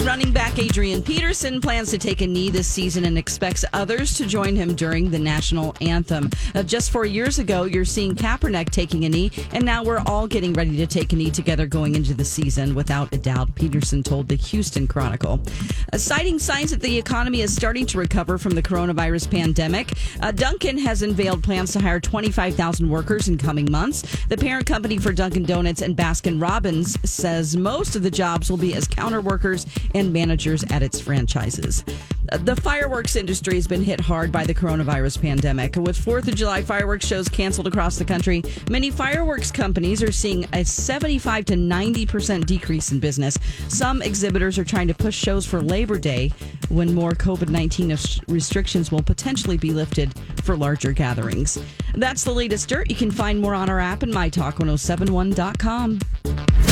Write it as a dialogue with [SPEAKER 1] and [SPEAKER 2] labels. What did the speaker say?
[SPEAKER 1] Running back Adrian Peterson plans to take a knee this season and expects others to join him during the national anthem. Uh, just four years ago, you're seeing Kaepernick taking a knee, and now we're all getting ready to take a knee together going into the season, without a doubt, Peterson told the Houston Chronicle. Uh, citing signs that the economy is starting to recover from the coronavirus pandemic, uh, Dunkin' has unveiled plans to hire 25,000 workers in coming months. The parent company for Dunkin' Donuts and Baskin Robbins says most of the jobs will be as counter workers and managers at its franchises. The fireworks industry has been hit hard by the coronavirus pandemic. With 4th of July fireworks shows canceled across the country, many fireworks companies are seeing a 75 to 90% decrease in business. Some exhibitors are trying to push shows for Labor Day when more COVID 19 restrictions will potentially be lifted for larger gatherings. That's the latest dirt. You can find more on our app and mytalk1071.com.